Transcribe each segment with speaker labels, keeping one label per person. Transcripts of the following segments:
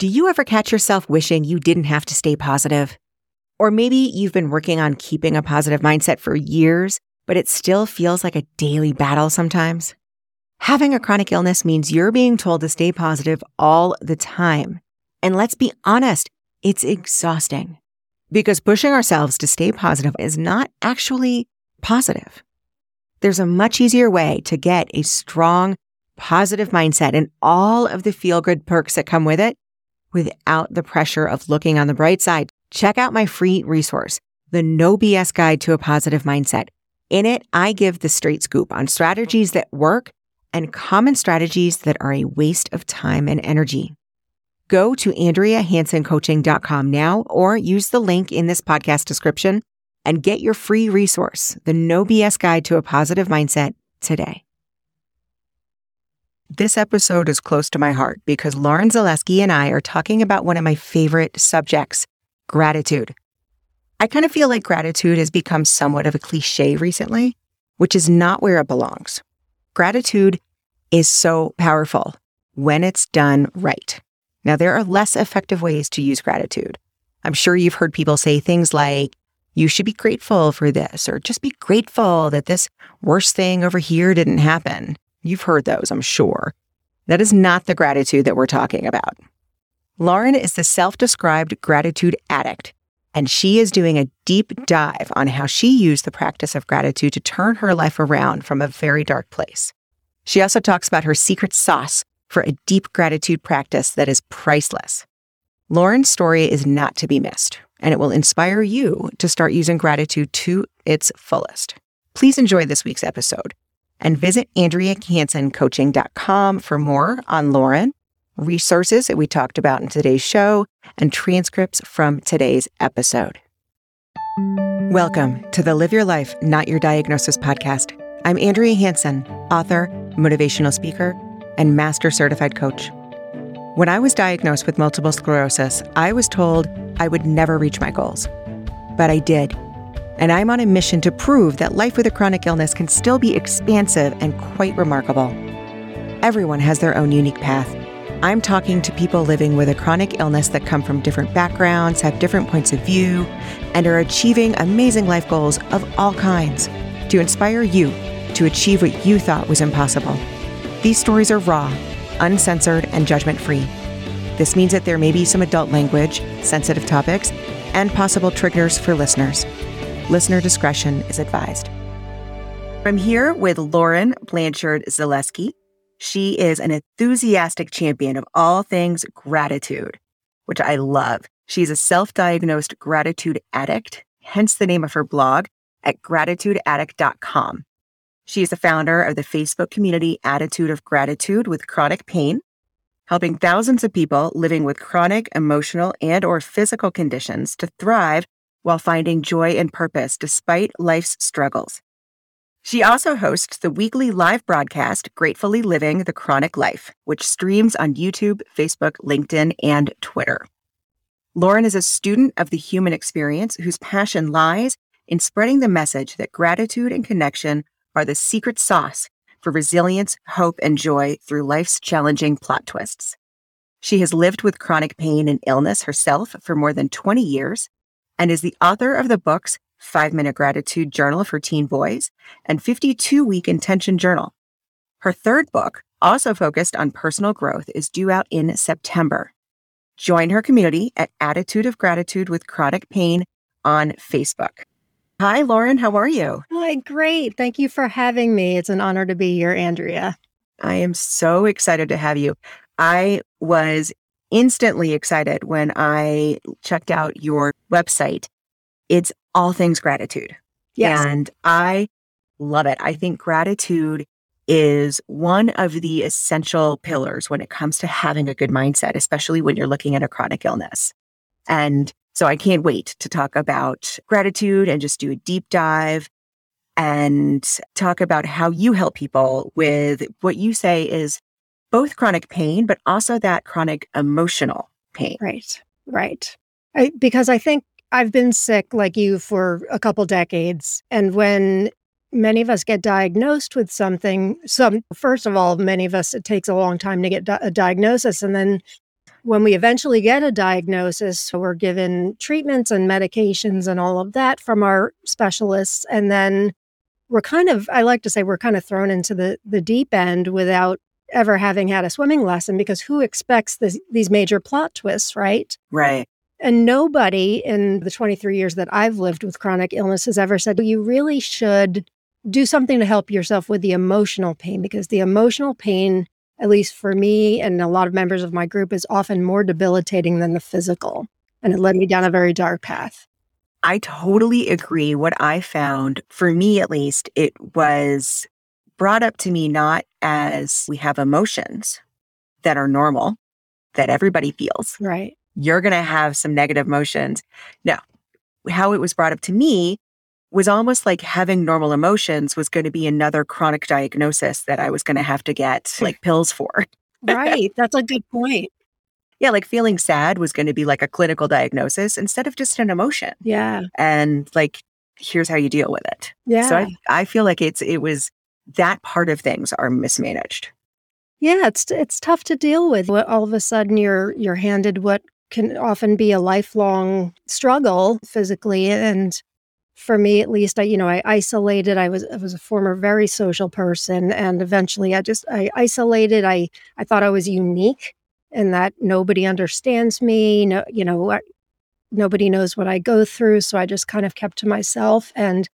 Speaker 1: Do you ever catch yourself wishing you didn't have to stay positive? Or maybe you've been working on keeping a positive mindset for years, but it still feels like a daily battle sometimes? Having a chronic illness means you're being told to stay positive all the time. And let's be honest, it's exhausting because pushing ourselves to stay positive is not actually positive. There's a much easier way to get a strong, positive mindset and all of the feel good perks that come with it without the pressure of looking on the bright side. Check out my free resource, the No BS Guide to a Positive Mindset. In it, I give the straight scoop on strategies that work and common strategies that are a waste of time and energy. Go to AndreaHansonCoaching.com now or use the link in this podcast description and get your free resource, the No BS Guide to a Positive Mindset, today. This episode is close to my heart because Lauren Zalewski and I are talking about one of my favorite subjects gratitude. I kind of feel like gratitude has become somewhat of a cliche recently, which is not where it belongs. Gratitude is so powerful when it's done right. Now, there are less effective ways to use gratitude. I'm sure you've heard people say things like, you should be grateful for this, or just be grateful that this worst thing over here didn't happen. You've heard those, I'm sure. That is not the gratitude that we're talking about. Lauren is the self described gratitude addict, and she is doing a deep dive on how she used the practice of gratitude to turn her life around from a very dark place. She also talks about her secret sauce for a deep gratitude practice that is priceless. Lauren's story is not to be missed, and it will inspire you to start using gratitude to its fullest. Please enjoy this week's episode and visit AndreaHansonCoaching.com for more on Lauren, resources that we talked about in today's show, and transcripts from today's episode. Welcome to the Live Your Life, Not Your Diagnosis podcast. I'm Andrea Hanson, author, motivational speaker, and master certified coach. When I was diagnosed with multiple sclerosis, I was told I would never reach my goals. But I did. And I'm on a mission to prove that life with a chronic illness can still be expansive and quite remarkable. Everyone has their own unique path. I'm talking to people living with a chronic illness that come from different backgrounds, have different points of view, and are achieving amazing life goals of all kinds to inspire you to achieve what you thought was impossible. These stories are raw, uncensored, and judgment free. This means that there may be some adult language, sensitive topics, and possible triggers for listeners. Listener discretion is advised. I'm here with Lauren Blanchard Zalewski. She is an enthusiastic champion of all things gratitude, which I love. She's a self diagnosed gratitude addict, hence the name of her blog at gratitudeaddict.com. She is the founder of the Facebook community Attitude of Gratitude with Chronic Pain, helping thousands of people living with chronic emotional and or physical conditions to thrive while finding joy and purpose despite life's struggles. She also hosts the weekly live broadcast Gratefully Living the Chronic Life, which streams on YouTube, Facebook, LinkedIn, and Twitter. Lauren is a student of the human experience whose passion lies in spreading the message that gratitude and connection are the secret sauce for resilience, hope, and joy through life's challenging plot twists. She has lived with chronic pain and illness herself for more than 20 years and is the author of the books Five Minute Gratitude Journal for Teen Boys and 52 Week Intention Journal. Her third book, also focused on personal growth, is due out in September. Join her community at Attitude of Gratitude with Chronic Pain on Facebook. Hi, Lauren. How are you?
Speaker 2: Hi, great. Thank you for having me. It's an honor to be here, Andrea.
Speaker 1: I am so excited to have you. I was instantly excited when I checked out your website. It's all things gratitude.
Speaker 2: Yes.
Speaker 1: And I love it. I think gratitude is one of the essential pillars when it comes to having a good mindset, especially when you're looking at a chronic illness. And so I can't wait to talk about gratitude and just do a deep dive and talk about how you help people with what you say is both chronic pain, but also that chronic emotional pain.
Speaker 2: Right, right. I, because I think I've been sick like you for a couple decades. And when many of us get diagnosed with something, some, first of all, many of us, it takes a long time to get di- a diagnosis. And then when we eventually get a diagnosis, we're given treatments and medications and all of that from our specialists. And then we're kind of, I like to say, we're kind of thrown into the, the deep end without ever having had a swimming lesson because who expects this, these major plot twists, right?
Speaker 1: Right.
Speaker 2: And nobody in the 23 years that I've lived with chronic illness has ever said, you really should do something to help yourself with the emotional pain because the emotional pain at least for me and a lot of members of my group, is often more debilitating than the physical. And it led me down a very dark path.
Speaker 1: I totally agree. What I found, for me at least, it was brought up to me not as we have emotions that are normal, that everybody feels.
Speaker 2: Right.
Speaker 1: You're going to have some negative emotions. No, how it was brought up to me was almost like having normal emotions was going to be another chronic diagnosis that I was going to have to get like pills for.
Speaker 2: right. That's a good point.
Speaker 1: Yeah, like feeling sad was going to be like a clinical diagnosis instead of just an emotion.
Speaker 2: Yeah.
Speaker 1: And like, here's how you deal with it.
Speaker 2: Yeah.
Speaker 1: So I, I feel like it's, it was that part of things are mismanaged.
Speaker 2: Yeah. It's, it's tough to deal with. All of a sudden you're, you're handed what can often be a lifelong struggle physically and for me at least i you know i isolated i was i was a former very social person and eventually i just i isolated i i thought i was unique and that nobody understands me no you know I, nobody knows what i go through so i just kind of kept to myself and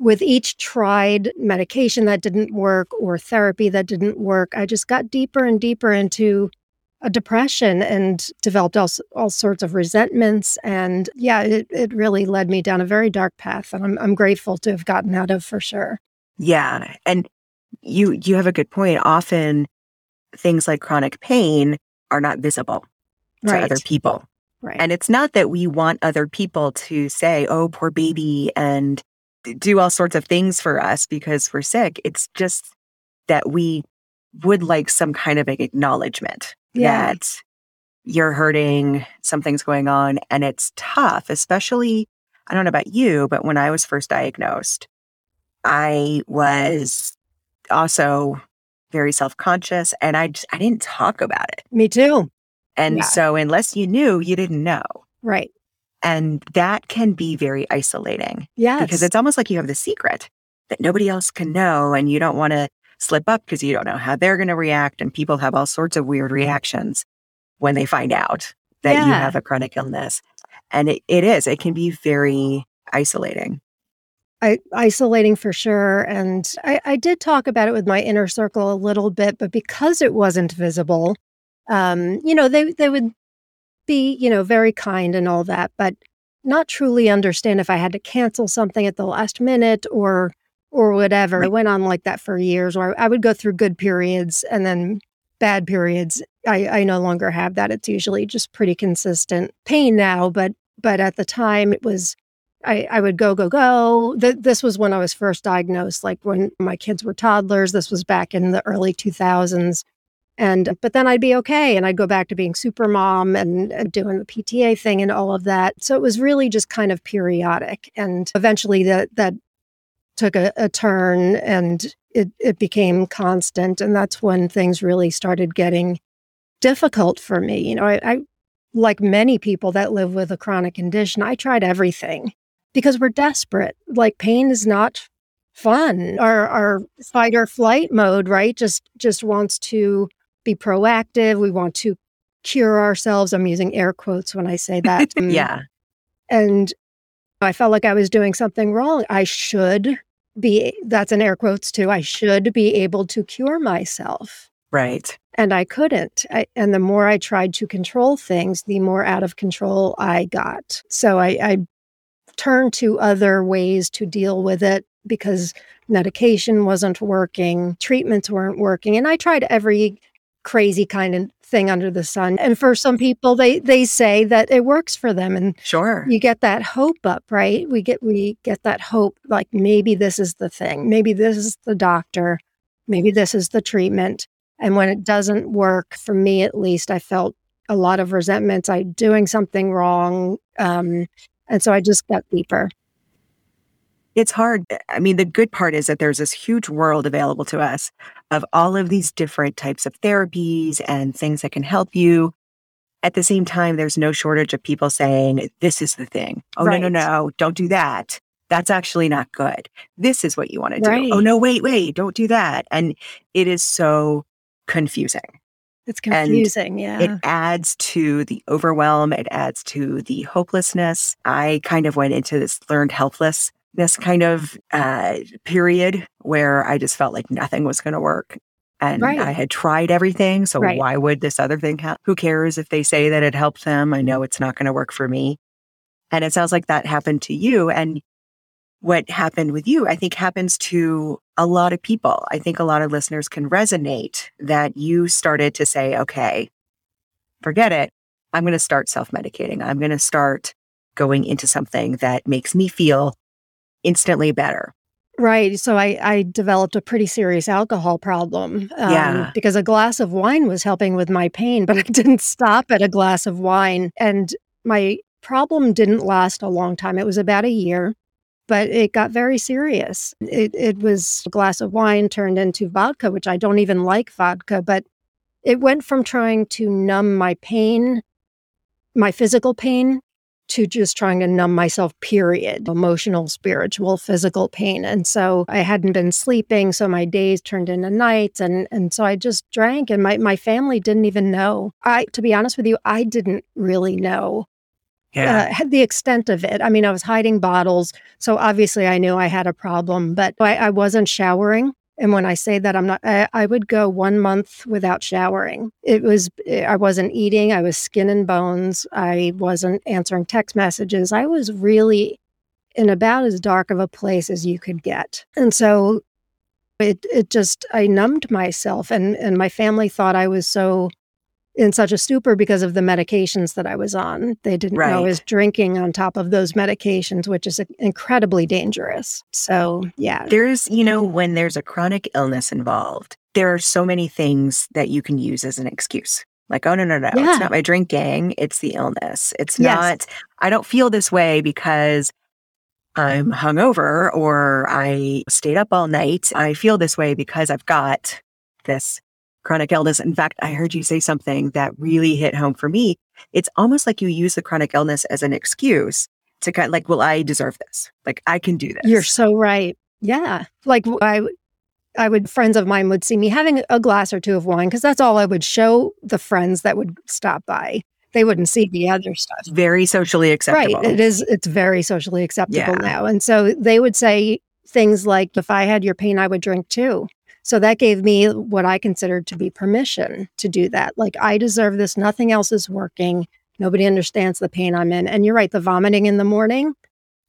Speaker 2: with each tried medication that didn't work or therapy that didn't work i just got deeper and deeper into a depression and developed all, all sorts of resentments. And yeah, it, it really led me down a very dark path and I'm, I'm grateful to have gotten out of for sure.
Speaker 1: Yeah. And you, you have a good point. Often things like chronic pain are not visible to
Speaker 2: right.
Speaker 1: other people.
Speaker 2: Right.
Speaker 1: And it's not that we want other people to say, oh, poor baby, and do all sorts of things for us because we're sick. It's just that we would like some kind of acknowledgement
Speaker 2: yeah.
Speaker 1: that you're hurting, something's going on, and it's tough, especially. I don't know about you, but when I was first diagnosed, I was also very self conscious and I, just, I didn't talk about it.
Speaker 2: Me too.
Speaker 1: And
Speaker 2: Yeah.
Speaker 1: so, unless you knew, you didn't know.
Speaker 2: Right.
Speaker 1: And that can be very isolating
Speaker 2: Yeah.
Speaker 1: because it's almost like you have the secret that nobody else can know and you don't want to slip up because you don't know how they're going to react. And people have all sorts of weird reactions when they find out that you have a chronic illness. And it, it is, it can be very isolating.
Speaker 2: I, isolating for sure. And I, I did talk about it with my inner circle a little bit, but because it wasn't visible, um, you know, they, they would be, you know, very kind and all that, but not truly understand if I had to cancel something at the last minute or or whatever.
Speaker 1: Right.
Speaker 2: It went on like that for years, or I would go through good periods and then bad periods. I, I no longer have that. It's usually just pretty consistent pain now, but but at the time it was I, I would go, go, go. Th- this was when I was first diagnosed, like when my kids were toddlers. This was back in the early 2000s. And, but then I'd be okay. And I'd go back to being super mom and, and doing the PTA thing and all of that. So it was really just kind of periodic. And eventually that, that took a, a turn and it, it became constant. And that's when things really started getting difficult for me. You know, I, I like many people that live with a chronic condition, I tried everything because we're desperate. Like pain is not fun. Our our fight or flight mode, right? Just just wants to be proactive. We want to cure ourselves. I'm using air quotes when I say that. Um,
Speaker 1: yeah.
Speaker 2: And I felt like I was doing something wrong. I should be that's an air quotes too. I should be able to cure myself
Speaker 1: Right.
Speaker 2: and I couldn't. I, and the more I tried to control things, the more out of control I got. So I, I turned to other ways to deal with it because medication wasn't working, treatments weren't working, and I tried every crazy kind of thing under the sun. And for some people, they they say that it works for them, and
Speaker 1: Sure.
Speaker 2: you get that hope up, right? We get we get that hope, like maybe this is the thing, maybe this is the doctor, maybe this is the treatment. And when it doesn't work, for me at least, I felt a lot of resentments. I doing something wrong, um, and so I just got deeper.
Speaker 1: It's hard. Eh, I mean, the good part is that there's this huge world available to us of all of these different types of therapies and things that can help you. at the same time, there's no shortage of people saying, this is the thing. Oh, right. no, no, no, don't do that. That's actually not good. This is what you want to do. Oh, right. Oh, no, wait, wait, don't do that. And it is so confusing.
Speaker 2: It's confusing, and yeah.
Speaker 1: It adds to the overwhelm, it adds to the hopelessness. I kind of went into this learned helplessness kind of uh, period where I just felt like nothing was going to work. And right. I had tried everything. So right. why would this other thing help? Who cares if they say that it helped them? I know it's not going to work for me. And it sounds like that happened to you. And what happened with you, I think happens to a lot of people. I think a lot of listeners can resonate that you started to say, okay, forget it. I'm going to start self medicating. I'm going to start going into something that makes me feel instantly better.
Speaker 2: Right. So I, I developed a pretty serious alcohol problem.
Speaker 1: Um, yeah.
Speaker 2: Because a glass of wine was helping with my pain, but I didn't stop at a glass of wine. And my problem didn't last a long time. It was about a year but it got very serious. It, it was a glass of wine turned into vodka, which I don't even like vodka, but it went from trying to numb my pain, my physical pain, to just trying to numb myself, period. Emotional, spiritual, physical pain. And so I hadn't been sleeping. So my days turned into nights. And, and so I just drank, and my, my family didn't even know. I, to be honest with you, I didn't really know
Speaker 1: yeah.
Speaker 2: uh, the extent of it. I mean, I was hiding bottles. So obviously I knew I had a problem, but I, I wasn't showering. And when I say that, I'm not, I, I, would go one month without showering. It was, I wasn't eating. I was skin and bones. I wasn't answering text messages. I was really in about as dark of a place as you could get. And so it, it just, I numbed myself and, and my family thought I was so in such a stupor because of the medications that I was on. They didn't right. know I was drinking on top of those medications, which is incredibly dangerous. So, yeah.
Speaker 1: There's, you know, mm-hmm. when there's a chronic illness involved, there are so many things that you can use as an excuse. Like, oh, no, no, no, yeah. it's not my drinking, it's the illness. It's yes. not, I don't feel this way because I'm hungover or I stayed up all night. I feel this way because I've got this chronic illness. In fact, I heard you say something that really hit home for me. It's almost like you use the chronic illness as an excuse to kind of like, well, I deserve this. Like I can do this.
Speaker 2: You're so right. Yeah. Like I I would friends of mine would see me having a glass or two of wine because that's all I would show the friends that would stop by. They wouldn't see the other stuff.
Speaker 1: Very socially acceptable.
Speaker 2: Right. It is it's very socially acceptable yeah. now. And so they would say things like if I had your pain I would drink too. So that gave me what I considered to be permission to do that. Like, I deserve this. Nothing else is working. Nobody understands the pain I'm in. And you're right, the vomiting in the morning,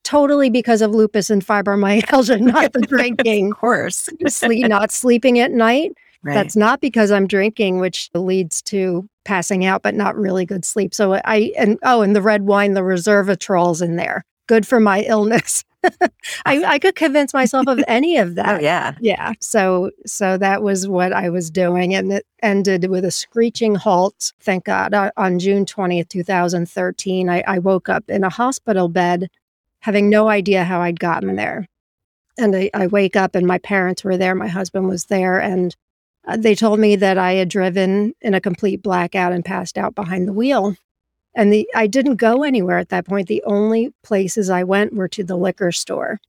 Speaker 2: totally because of lupus and fibromyalgia, not the drinking.
Speaker 1: of course.
Speaker 2: Sleep, not sleeping at night. Right. That's not because I'm drinking, which leads to passing out, but not really good sleep. So I, and oh, and the red wine, the resveratrol's in there. Good for my illness. I, I could convince myself of any of
Speaker 1: oh,
Speaker 2: that.
Speaker 1: Oh, yeah.
Speaker 2: Yeah. So so that was what I was doing. And it ended with a screeching halt, thank God. On June 20th, 2013, I, I woke up in a hospital bed having no idea how I'd gotten there. And I, I wake up and my parents were there, my husband was there, and uh, they told me that I had driven in a complete blackout and passed out behind the wheel. And the I didn't go anywhere at that point. The only places I went were to the liquor store.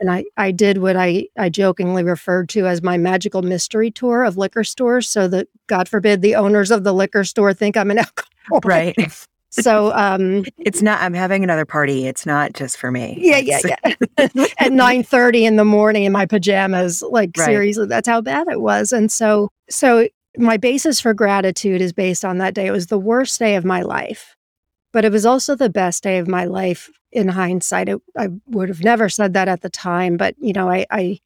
Speaker 2: And I, I did what I, I jokingly referred to as my magical mystery tour of liquor stores so that, God forbid, the owners of the liquor store think I'm an alcoholic.
Speaker 1: Right.
Speaker 2: So um
Speaker 1: it's not I'm having another party. It's not just for me.
Speaker 2: Yeah, yeah, yeah. At 9 30 in the morning in my pajamas. Like right. seriously, that's how bad it was. And so so my basis for gratitude is based on that day. It was the worst day of my life but it was also the best day of my life in hindsight. It, I would have never said that at the time, but you know, I, I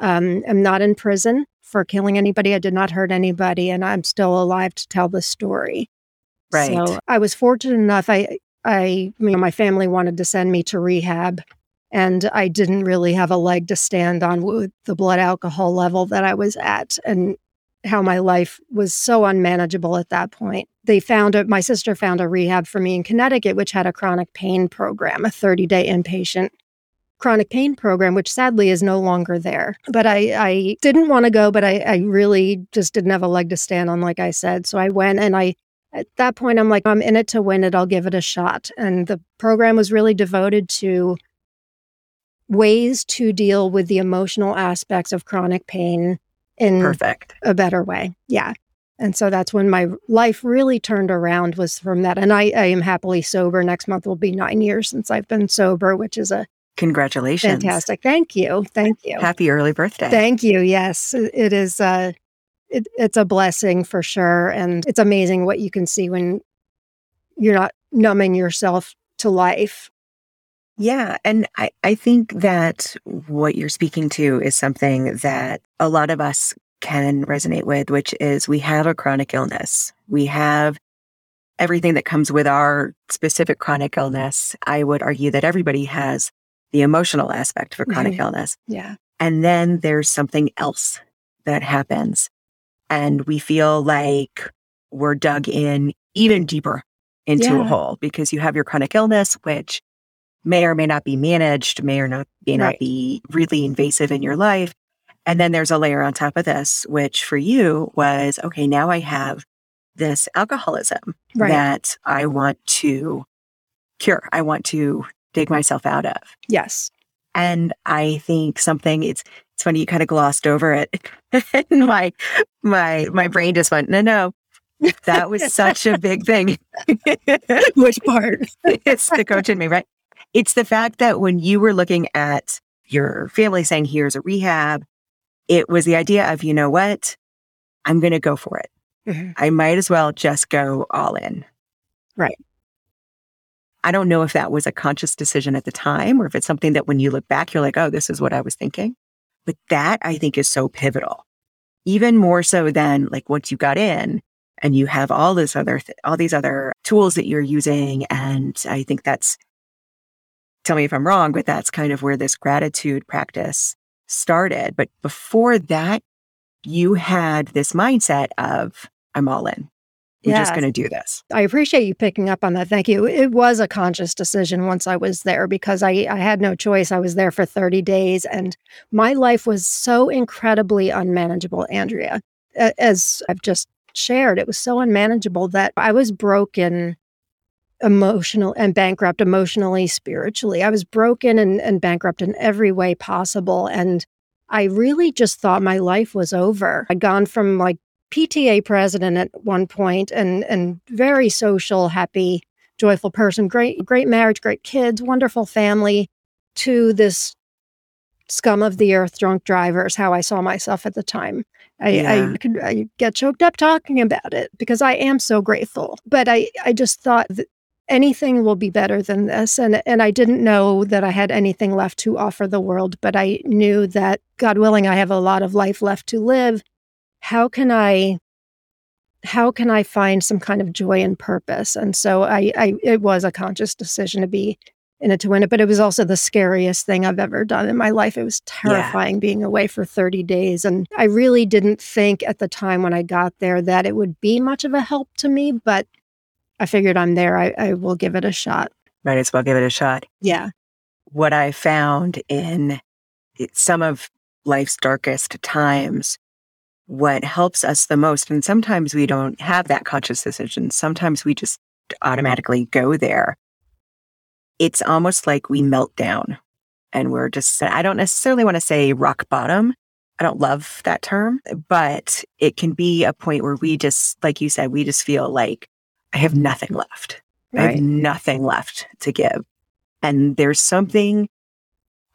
Speaker 2: um, am not in prison for killing anybody. I did not hurt anybody, and I'm still alive to tell the story.
Speaker 1: Right. So
Speaker 2: I was fortunate enough. I, I, you know, my family wanted to send me to rehab, and I didn't really have a leg to stand on with the blood alcohol level that I was at, and how my life was so unmanageable at that point. They found a, my sister found a rehab for me in Connecticut, which had a chronic pain program, a 30 day inpatient chronic pain program, which sadly is no longer there. But I, I didn't want to go, but I, I really just didn't have a leg to stand on, like I said. So I went and I at that point, I'm like, I'm in it to win it. I'll give it a shot. And the program was really devoted to ways to deal with the emotional aspects of chronic pain in
Speaker 1: Perfect.
Speaker 2: a better way. Yeah. And so that's when my life really turned around was from that. And I, I am happily sober. Next month will be nine years since I've been sober, which is a
Speaker 1: Congratulations.
Speaker 2: fantastic. Thank you. Thank you.
Speaker 1: Happy early birthday.
Speaker 2: Thank you. Yes, it is. Uh, it, it's a blessing for sure, and it's amazing what you can see when you're not numbing yourself to life.
Speaker 1: Yeah. And I, I think that what you're speaking to is something that a lot of us can resonate with, which is we have a chronic illness. We have everything that comes with our specific chronic illness. I would argue that everybody has the emotional aspect of a chronic
Speaker 2: Mhm.
Speaker 1: illness.
Speaker 2: Yeah.
Speaker 1: And then there's something else that happens. And we feel like we're dug in even deeper into a hole because you have your chronic illness, which may or may not be managed, may or not may not be really invasive in your life. And then there's a layer on top of this, which for you was okay, now I have this alcoholism
Speaker 2: Right.
Speaker 1: that I want to cure. I want to dig myself out of.
Speaker 2: Yes.
Speaker 1: And I think something it's it's funny you kind of glossed over it. and my my my brain just went, no, no. That was such a big thing.
Speaker 2: Which part?
Speaker 1: it's the coach in me, right? It's the fact that when you were looking at your family saying, here's a rehab, it was the idea of, you know what? I'm going to go for it.
Speaker 2: Mhm.
Speaker 1: I might as well just go all in.
Speaker 2: Right.
Speaker 1: I don't know if that was a conscious decision at the time or if it's something that when you look back, you're like, oh, this is what I was thinking. But that I think is so pivotal, even more so than like once you got in and you have all this other, th- all these other tools that you're using. And I think that's, tell me if I'm wrong, but that's kind of where this gratitude practice started. But before that, you had this mindset of, I'm all in. I'm just going to do this.
Speaker 2: I appreciate you picking up on that. Thank you. It was a conscious decision once I was there because I, I had no choice. I was there for 30 days and my life was so incredibly unmanageable, Andrea. As I've just shared, it was so unmanageable that I was broken emotional and bankrupt emotionally, spiritually. I was broken and, and bankrupt in every way possible. And I really just thought my life was over. I'd gone from like PTA president at one point and and very social, happy, joyful person, great great marriage, great kids, wonderful family to this scum of the earth drunk driver is how I saw myself at the time. I,
Speaker 1: Yeah.
Speaker 2: I could I get choked up talking about it because I am so grateful. But I, I just thought that anything will be better than this. And and I didn't know that I had anything left to offer the world, but I knew that God willing, I have a lot of life left to live. How can i how can i find some kind of joy and purpose? And so i i it was a conscious decision to be in it to win it but it was also the scariest thing i've ever done in my life. It was terrifying being away for 30 days. And i really didn't think at the time when i got there that it would be much of a help to me but i figured i'm there i, I will give it a shot
Speaker 1: Might as well give it a shot.
Speaker 2: yeah
Speaker 1: What I found in some of life's darkest times, what helps us the most, and sometimes we don't have that conscious decision, sometimes we just automatically go there. It's almost like we melt down and we're just, I don't necessarily want to say rock bottom. I don't love that term, but it can be a point where we just, like you said, we just feel like I have nothing left. I have nothing left to give. And there's something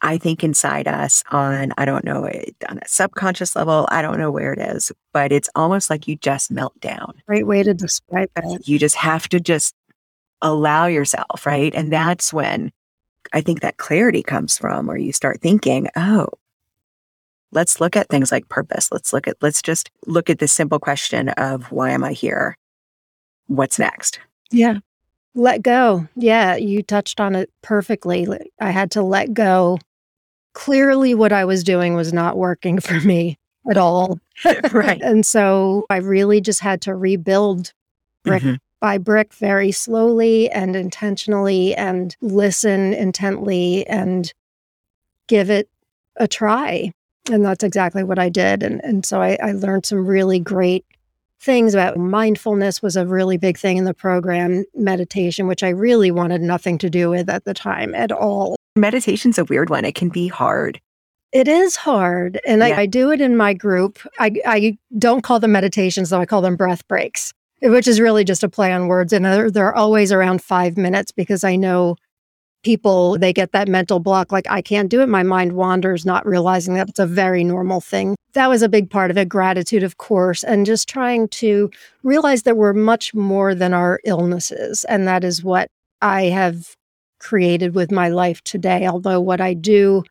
Speaker 1: I think inside us on, I don't know, eh, on a subconscious level, I don't know where it is, but it's almost like you just melt down.
Speaker 2: great way to describe it
Speaker 1: You just have to just allow yourself, right? And that's when I think that clarity comes from, where you start thinking, oh, let's look at things like purpose. Let's look at, let's just look at this simple question of why am I here? What's next?
Speaker 2: Yeah. Let go. Yeah, you touched on it perfectly. I had to let go. Clearly, what I was doing was not working for me at all.
Speaker 1: Right.
Speaker 2: and so I really just had to rebuild brick
Speaker 1: Mhm.
Speaker 2: by brick very slowly and intentionally and listen intently and give it a try. And that's exactly what I did. And, and so I, I learned some really great things about mindfulness was a really big thing in the program, meditation, which I really wanted nothing to do with at the time at all.
Speaker 1: Meditation's a weird one. It can be hard.
Speaker 2: It is hard. And yeah. I, I, do it in my group. I, I don't call them meditations, though I call them breath breaks, which is really just a play on words. And they're, they're always around five minutes because I know people they get that mental block like i can't do it. My mind wanders not realizing that it's a very normal thing. That was a big part of it gratitude of course and just trying to realize that we're much more than our illnesses and that is what i have created with my life today although what i do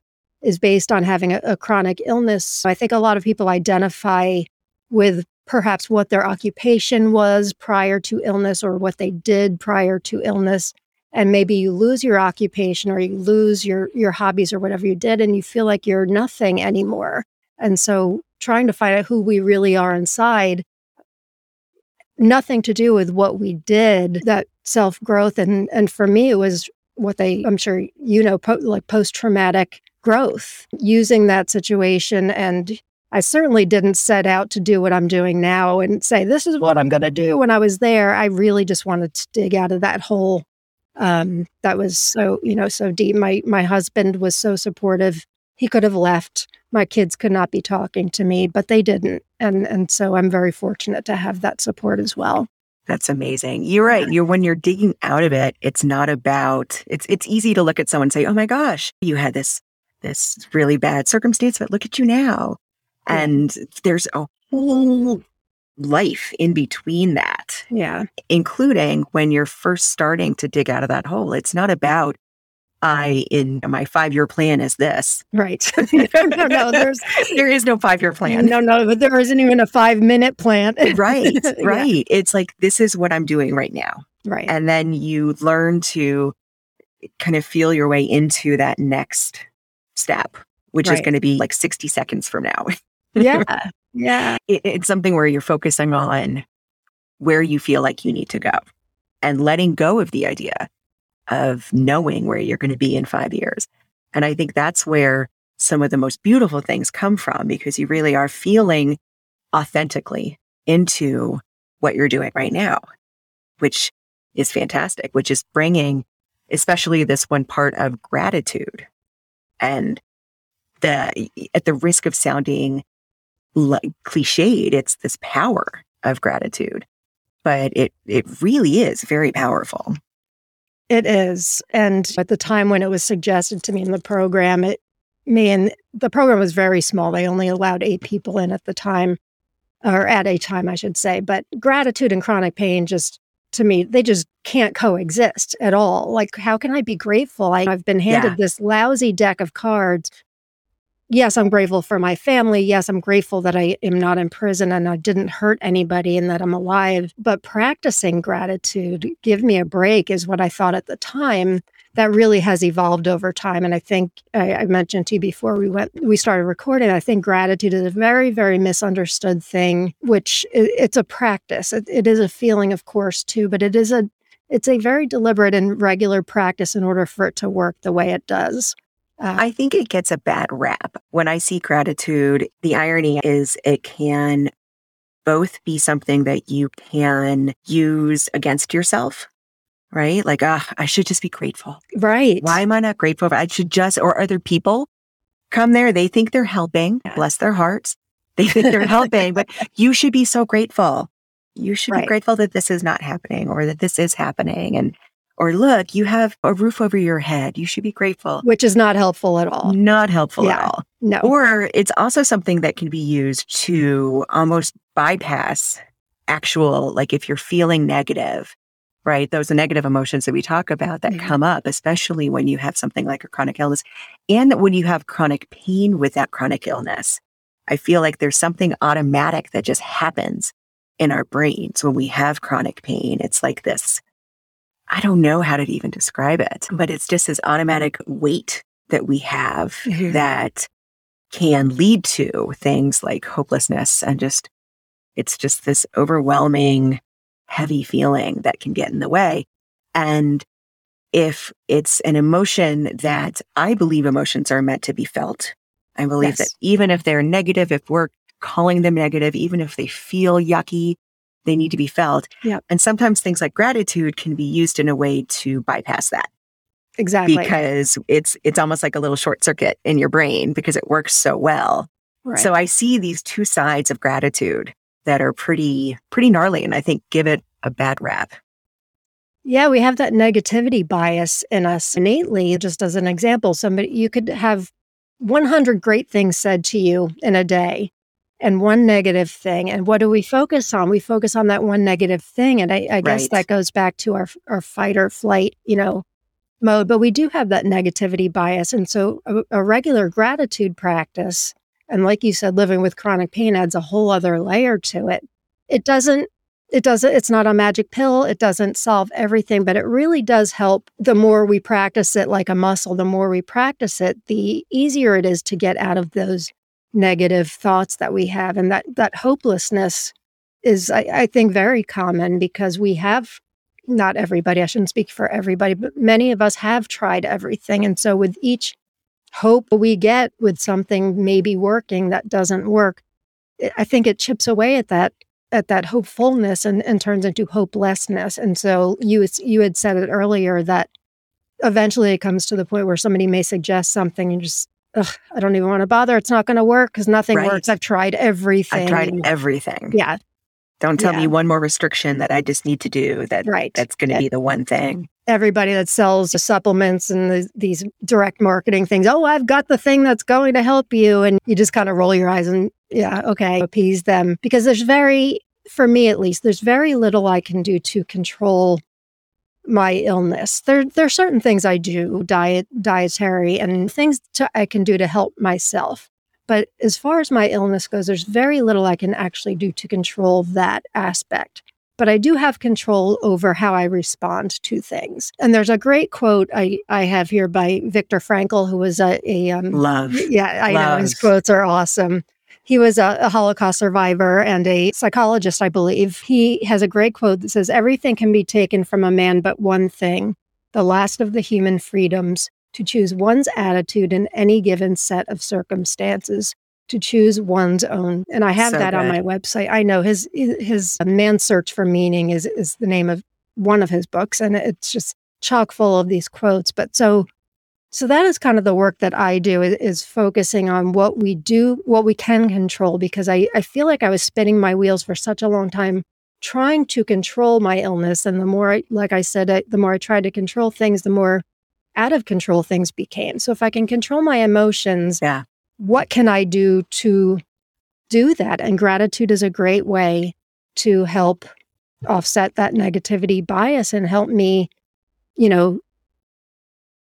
Speaker 2: is based on having a, a chronic illness. I think a lot of people identify with perhaps what their occupation was prior to illness or what they did prior to illness and maybe you lose your occupation or you lose your your hobbies or whatever you did and you feel like you're nothing anymore. And so trying to find out who we really are inside nothing to do with what we did that self growth and and for me it was what they i'm sure you know po- like post traumatic growth using that situation. And I certainly didn't set out to do what I'm doing now and say, this is what I'm going to do. when I was there. I really just wanted to dig out of that hole um, that was so you know so deep. My my husband was so supportive. He could have left. My kids could not be talking to me but they didn't. And and so i'm very fortunate to have that support as well.
Speaker 1: That's amazing. You're right. You're when you're digging out of it it's not about it's it's easy to look at someone and say oh my gosh you had this this really bad circumstance but look at you now. And there's a whole life in between that.
Speaker 2: Yeah.
Speaker 1: Including when you're first starting to dig out of that hole. It's not about I in my five year plan is this.
Speaker 2: Right. no, no,
Speaker 1: there's there is no five year plan.
Speaker 2: No, no, but there isn't even a five minute plan.
Speaker 1: right. Right. Yeah. It's like this is what I'm doing right now.
Speaker 2: Right.
Speaker 1: And then you learn to kind of feel your way into that next step, which right. is going to be like 60 seconds from now.
Speaker 2: yeah. Yeah.
Speaker 1: It, it's something where you're focusing on where you feel like you need to go and letting go of the idea of knowing where you're going to be in five years. And I think that's where some of the most beautiful things come from because you really are feeling authentically into what you're doing right now, which is fantastic, which is bringing especially this one part of gratitude and the at the risk of sounding like cliched. It's this power of gratitude, but it, it really is very powerful.
Speaker 2: It is. And at the time when it was suggested to me in the program, it, me and the program was very small. They only allowed eight people in at the time, or at a time, I should say. But gratitude and chronic pain just, to me, they just can't coexist at all. Like, how can I be grateful? I, have been handed yeah. this lousy deck of cards yes, I'm grateful for my family. Yes, I'm grateful that I am not in prison and I didn't hurt anybody and that I'm alive. But practicing gratitude, give me a break, is what I thought at the time. That really has evolved over time. And I think I, I mentioned to you before we went, we started recording. I think gratitude is a very, very misunderstood thing, which it, it's a practice. It, it is a feeling, of course, too, but it is a it's a very deliberate and regular practice in order for it to work the way it does.
Speaker 1: Uh, I think it gets a bad rap. When I see gratitude, the irony is it can both be something that you can use against yourself, right? Like, ah, I should just be grateful.
Speaker 2: Right.
Speaker 1: Why am I not grateful? I should just, or other people come there. They think they're helping, bless their hearts. They think they're helping, but you should be so grateful. You should right. be grateful that this is not happening or that this is happening. And or look, you have a roof over your head. You should be grateful.
Speaker 2: Which is not helpful at all.
Speaker 1: Not helpful
Speaker 2: yeah,
Speaker 1: at all.
Speaker 2: No.
Speaker 1: Or it's also something that can be used to almost bypass actual, like if you're feeling negative, right? Those negative emotions that we talk about that mm-hmm. come up, especially when you have something like a chronic illness and when you have chronic pain with that chronic illness. I feel like there's something automatic that just happens in our brains when we have chronic pain. It's like this I don't know how to even describe it, but it's just this automatic weight that we have mm-hmm. that can lead to things like hopelessness and just, it's just this overwhelming, heavy feeling that can get in the way. And if it's an emotion that I believe emotions are meant to be felt, I believe yes. that even if they're negative, if we're calling them negative, even if they feel yucky, they need to be felt.
Speaker 2: Yep.
Speaker 1: And sometimes things like gratitude can be used in a way to bypass that
Speaker 2: Exactly.
Speaker 1: because it's it's almost like a little short circuit in your brain because it works so well.
Speaker 2: right.
Speaker 1: So I see these two sides of gratitude that are pretty pretty gnarly and I think give it a bad rap.
Speaker 2: Yeah, we have that negativity bias in us innately. Just as an example, somebody you could have 100 great things said to you in a day and one negative thing. And what do we focus on? We focus on that one negative thing. And I, I guess
Speaker 1: Right.
Speaker 2: that goes back to our, our fight or flight, you know, mode. But we do have that negativity bias. And so a, a regular gratitude practice, and like you said, living with chronic pain adds a whole other layer to it. It doesn't it doesn't it's not a magic pill it doesn't solve everything but it really does help the more we practice it like a muscle the more we practice it the easier it is to get out of those negative thoughts that we have and that that hopelessness is I, I think very common because we have not everybody i shouldn't speak for everybody but many of us have tried everything and so with each hope we get with something maybe working that doesn't work i think it chips away at that at that hopefulness and, and turns into hopelessness. And so you you had said it earlier that eventually it comes to the point where somebody may suggest something and just I don't even want to bother. It's not going to work because nothing
Speaker 1: Right.
Speaker 2: works. I've tried everything.
Speaker 1: I've tried everything.
Speaker 2: Yeah,
Speaker 1: Don't tell
Speaker 2: Yeah.
Speaker 1: me one more restriction that I just need to do that
Speaker 2: right.
Speaker 1: that's going to be the one thing.
Speaker 2: Everybody that sells the supplements and the, these direct marketing things. Oh, I've got the thing that's going to help you, and you just kind of roll your eyes and yeah, okay, appease them because there's very, for me at least, there's very little I can do to control my illness. There, there are certain things I do, diet, dietary, and things to, I can do to help myself. But as far as my illness goes, there's very little I can actually do to control that aspect. But I do have control over how I respond to things. And there's a great quote I, I have here by Viktor Frankl, who was a, a um,
Speaker 1: Love.
Speaker 2: yeah, I know his quotes are awesome. He was a, a Holocaust survivor and a psychologist, I believe. He has a great quote that says, Everything can be taken from a man but one thing, the last of the human freedoms, to choose one's attitude in any given set of circumstances, to choose one's own. And I have
Speaker 1: So
Speaker 2: that on my website. I know his his uh, Man's Search for Meaning is is the name of one of his books, and it's just chock full of these quotes. But so so that is kind of the work that I do is, is focusing on what we do, what we can control, because I, I feel like I was spinning my wheels for such a long time trying to control my illness. And the more, I, like I said, I, the more I tried to control things, the more out of control things became. So if I can control my emotions,
Speaker 1: Yeah.
Speaker 2: what can I do to do that? And gratitude is a great way to help offset that negativity bias and help me, you know,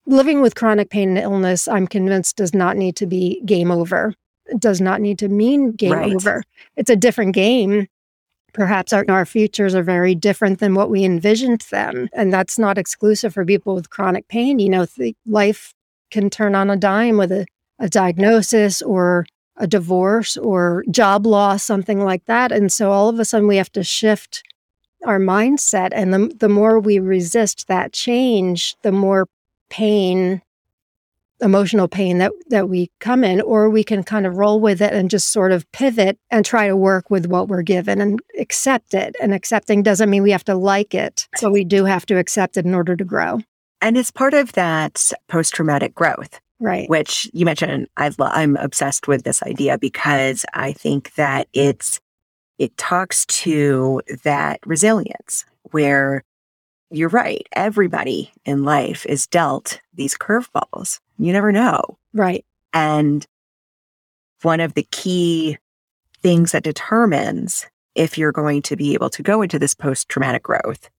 Speaker 2: living with chronic pain and illness, I'm convinced does not need to be game over. It does not need to mean game
Speaker 1: Right.
Speaker 2: over. It's a different game. Perhaps our, our futures are very different than what we envisioned them. And that's not exclusive for people with chronic pain. You know, th- life can turn on a dime with a, a diagnosis or a divorce or job loss, something like that. And so all of a sudden we have to shift our mindset. And the, the more we resist that change, the more pain, emotional pain that, that we come in, or we can kind of roll with it and just sort of pivot and try to work with what we're given and accept it. And accepting doesn't mean we have to like it. So we do have to accept it in order to grow.
Speaker 1: And it's part of that post traumatic growth.
Speaker 2: Right.
Speaker 1: which you mentioned I've, lo- I'm obsessed with this idea because I think that it's it talks to that resilience where you're right everybody in life is dealt these curveballs you never know
Speaker 2: Right.
Speaker 1: and one of the key things that determines if you're going to be able to go into this post traumatic growth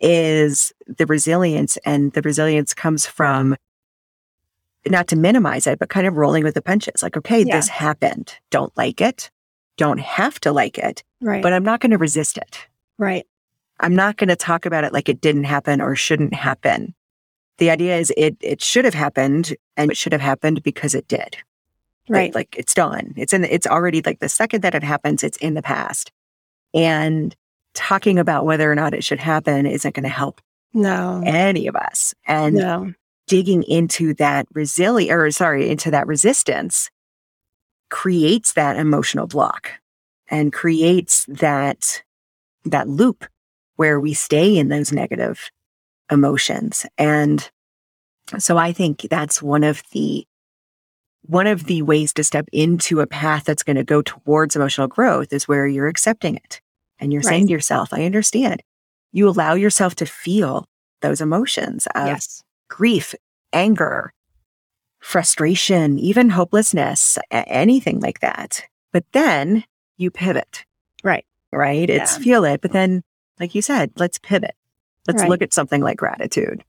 Speaker 1: is the resilience and the resilience comes from not to minimize it, but kind of rolling with the punches. Like, okay,
Speaker 2: Yeah.
Speaker 1: this happened. Don't like it. Don't have to like it,
Speaker 2: Right.
Speaker 1: but I'm not going to resist it.
Speaker 2: right.
Speaker 1: I'm not going to talk about it like it didn't happen or shouldn't happen. The idea is it it should have happened and it should have happened because it did.
Speaker 2: Right.
Speaker 1: Like, it's done. It's in it's already like the second that it happens, it's in the past. And talking about whether or not it should happen isn't going to help
Speaker 2: No.
Speaker 1: any of us. And
Speaker 2: No.
Speaker 1: digging into that resilience or sorry, into that resistance creates that emotional block and creates that that loop where we stay in those negative emotions. And so I think that's one of the one of the ways to step into a path that's going to go towards emotional growth is where you're accepting it and you're right. saying to yourself, I understand. You allow yourself to feel those emotions of yes. grief, anger, frustration, even hopelessness, anything like that. But then you pivot.
Speaker 2: Right.
Speaker 1: Right. Yeah. It's feel it. But then, like you said, let's pivot. Let's right. look at something like gratitude.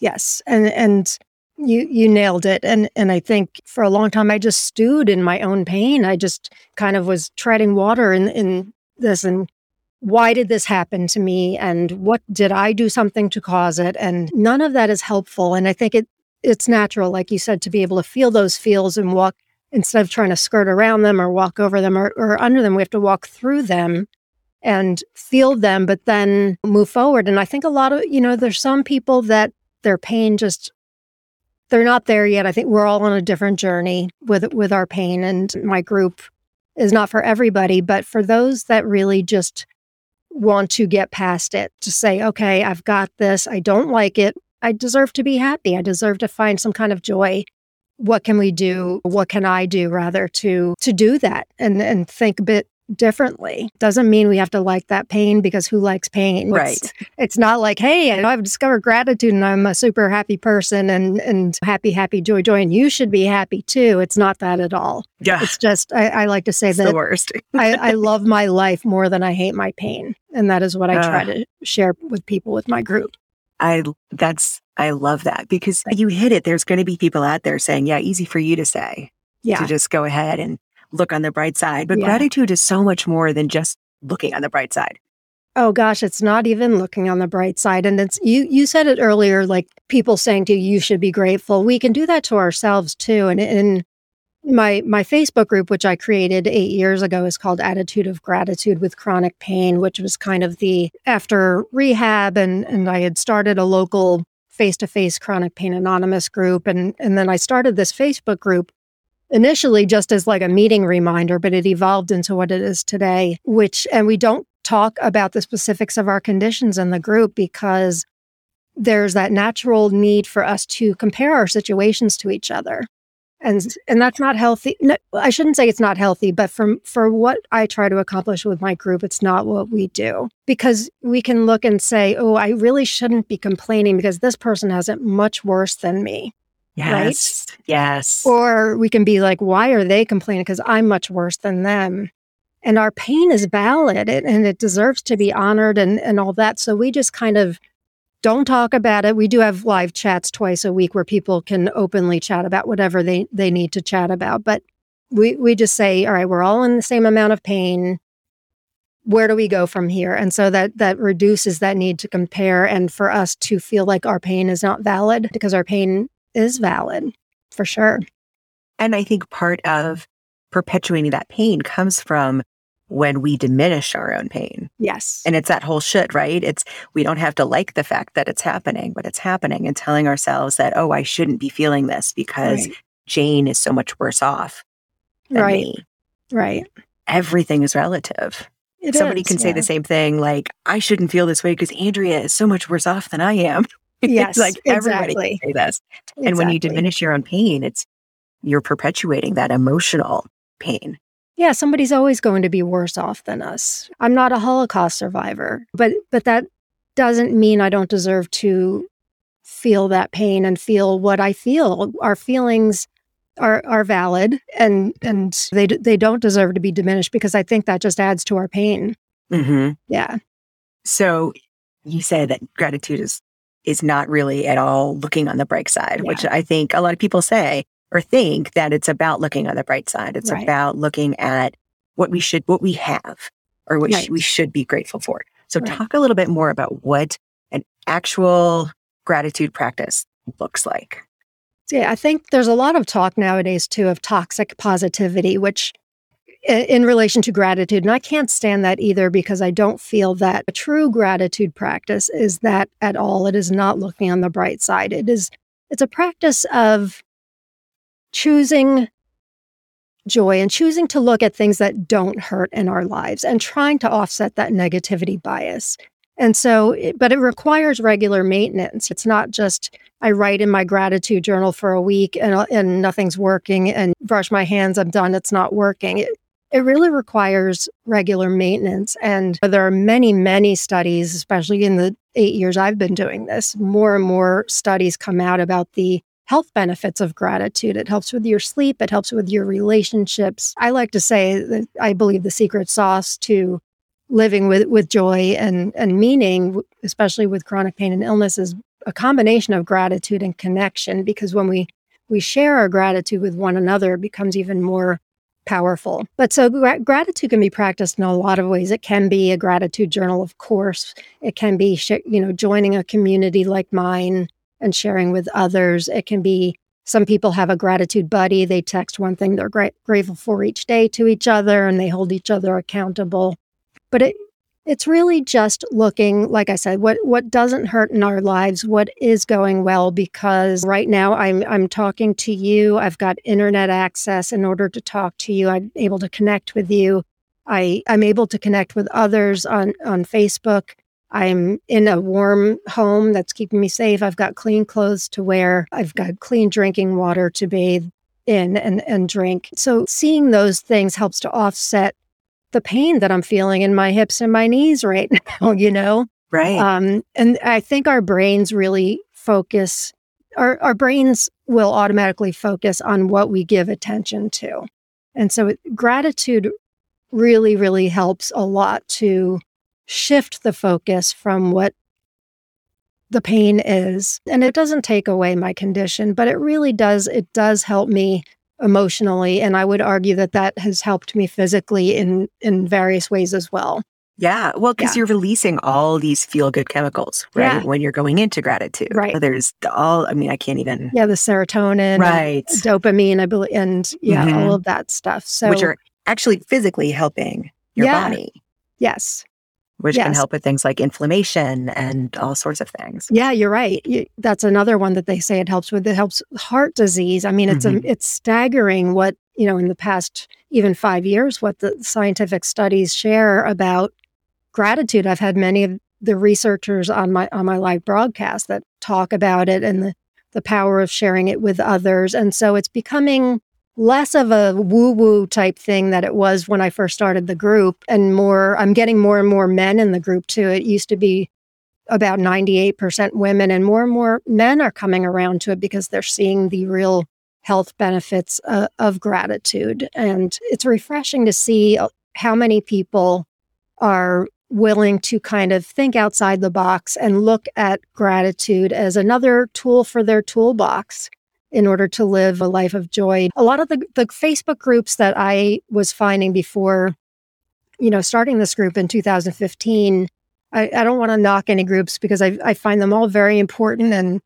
Speaker 2: Yes. And, and, you you nailed it and and I think for a long time I just stewed in my own pain. I just kind of was treading water in in this and why did this happen to me and what did I do something to cause it and none of that is helpful and I think it it's natural like you said to be able to feel those feels and walk instead of trying to skirt around them or walk over them or, or under them we have to walk through them and feel them but then move forward and I think a lot of you know there's some people that their pain just they're not there yet. I think we're all on a different journey with with our pain and my group is not for everybody, but for those that really just want to get past it, to say, okay, I've got this. I don't like it. I deserve to be happy. I deserve to find some kind of joy. What can we do? What can I do rather to to do that and and think a bit differently. Doesn't mean we have to like that pain because who likes pain?
Speaker 1: Right.
Speaker 2: It's, it's not like, hey, I've discovered gratitude and I'm a super happy person and and happy, happy, joy, joy, and you should be happy too. It's not that at all.
Speaker 1: Yeah.
Speaker 2: It's just I, I like to say
Speaker 1: it's
Speaker 2: that
Speaker 1: the worst.
Speaker 2: I, I love my life more than I hate my pain. And that is what I uh, try to share with people with my group.
Speaker 1: I that's I love that because you hit it. There's going to be people out there saying, "Yeah, easy for you to say."
Speaker 2: Yeah.
Speaker 1: To just go ahead and look on the bright side. But yeah. gratitude is so much more than just looking on the bright side.
Speaker 2: Oh gosh, it's not even looking on the bright side. And it's you you said it earlier, like people saying to you, you should be grateful. We can do that to ourselves too. And in my my Facebook group, which I created eight years ago, is called Attitude of Gratitude with Chronic Pain, which was kind of the after rehab and and I had started a local face-to-face chronic pain anonymous group and and then I started this Facebook group initially just as like a meeting reminder, but it evolved into what it is today, which, and we don't talk about the specifics of our conditions in the group because there's that natural need for us to compare our situations to each other. And, and that's not healthy. No, I shouldn't say it's not healthy, but for, for what I try to accomplish with my group, it's not what we do because we can look and say, oh, I really shouldn't be complaining because this person has it much worse than me.
Speaker 1: Yes. Right? Yes.
Speaker 2: Or we can be like, why are they complaining? Because I'm much worse than them. And our pain is valid and it deserves to be honored and, and all that. So we just kind of don't talk about it. We do have live chats twice a week where people can openly chat about whatever they, they need to chat about. But we, we just say, all right, we're all in the same amount of pain. Where do we go from here? And so that that reduces that need to compare and for us to feel like our pain is not valid because our pain is valid for sure.
Speaker 1: And I think part of perpetuating that pain comes from when we diminish our own pain.
Speaker 2: Yes.
Speaker 1: And it's that whole shit, right? It's we don't have to like the fact that it's happening, but it's happening and telling ourselves that, oh, I shouldn't be feeling this because right. Jane is so much worse off.
Speaker 2: right.
Speaker 1: Me.
Speaker 2: Right.
Speaker 1: Everything is relative. It Somebody is, can say the same thing, like, I shouldn't feel this way because Andrea is so much worse off than I am.
Speaker 2: Yes,
Speaker 1: like everybody exactly. can say this. Exactly. And when you diminish your own pain, it's you're perpetuating that emotional pain.
Speaker 2: Yeah, somebody's always going to be worse off than us. I'm not a Holocaust survivor, but but that doesn't mean I don't deserve to feel that pain and feel what I feel. Our feelings are are valid and and they they don't deserve to be diminished because I think that just adds to our pain.
Speaker 1: Mm-hmm.
Speaker 2: Yeah.
Speaker 1: So you say that gratitude is is not really at all looking on the bright side, yeah. which I think a lot of people say or think that it's about looking on the bright side. It's right. about looking at what we should, what we have, or what right. sh- we should be grateful for. So, right. talk a little bit more about what an actual gratitude practice looks like.
Speaker 2: Yeah, I think there's a lot of talk nowadays too of toxic positivity, which in relation to gratitude. And I can't stand that either because I don't feel that a true gratitude practice is that at all. It is not looking on the bright side. It is, it's a practice of choosing joy and choosing to look at things that don't hurt in our lives and trying to offset that negativity bias. And so, but it requires regular maintenance. It's not just I write in my gratitude journal for a week and, uh, and nothing's working and brush my hands, I'm done, it's not working. It, it really requires regular maintenance. And there are many, many studies, especially in the eight years I've been doing this, more and more studies come out about the health benefits of gratitude. It helps with your sleep, it helps with your relationships. I like to say that I believe the secret sauce to living with, with joy and, and meaning, especially with chronic pain and illness, is a combination of gratitude and connection because when we we share our gratitude with one another, it becomes even more powerful. But so gra- gratitude can be practiced in a lot of ways. It can be a gratitude journal, of course. It can be, sh- you know, joining a community like mine and sharing with others. It can be some people have a gratitude buddy. They text one thing they're gra- grateful for each day to each other and they hold each other accountable. But it, it's really just looking, like I said, what what doesn't hurt in our lives, what is going well. Because right now I'm I'm talking to you. I've got internet access in order to talk to you. I'm able to connect with you. I I'm able to connect with others on on Facebook. I'm in a warm home that's keeping me safe. I've got clean clothes to wear. I've got clean drinking water to bathe in and, and drink. So seeing those things helps to offset the pain that I'm feeling in my hips and my knees right now, you know?
Speaker 1: Right.
Speaker 2: Um, and I think our brains really focus, our, our brains will automatically focus on what we give attention to. And so it, gratitude really, really helps a lot to shift the focus from what the pain is. And it doesn't take away my condition, but it really does, it does help me emotionally. And I would argue that that has helped me physically in, in various ways as well.
Speaker 1: Yeah. Well, because yeah. you're releasing all these feel good chemicals, right?
Speaker 2: Yeah.
Speaker 1: When you're going into gratitude.
Speaker 2: Right.
Speaker 1: There's all, I mean, I can't even.
Speaker 2: Yeah. The serotonin.
Speaker 1: Right.
Speaker 2: Dopamine, I believe, and yeah, mm-hmm. all of that stuff. So,
Speaker 1: which are actually physically helping your
Speaker 2: yeah.
Speaker 1: body.
Speaker 2: Yes
Speaker 1: which
Speaker 2: yes.
Speaker 1: can help with things like inflammation and all sorts of things.
Speaker 2: Yeah, you're right. You, that's another one that they say it helps with. It helps heart disease. I mean, it's mm-hmm. a, it's staggering what you know in the past even five years what the scientific studies share about gratitude. I've had many of the researchers on my on my live broadcast that talk about it and the the power of sharing it with others, and so it's becoming less of a woo woo type thing that it was when I first started the group, and more, I'm getting more and more men in the group too. It used to be about 98% women, and more and more men are coming around to it because they're seeing the real health benefits uh, of gratitude. And it's refreshing to see uh, how many people are willing to kind of think outside the box and look at gratitude as another tool for their toolbox in order to live a life of joy. A lot of the, the Facebook groups that I was finding before, you know, starting this group in 2015, I, I don't want to knock any groups because I, I find them all very important and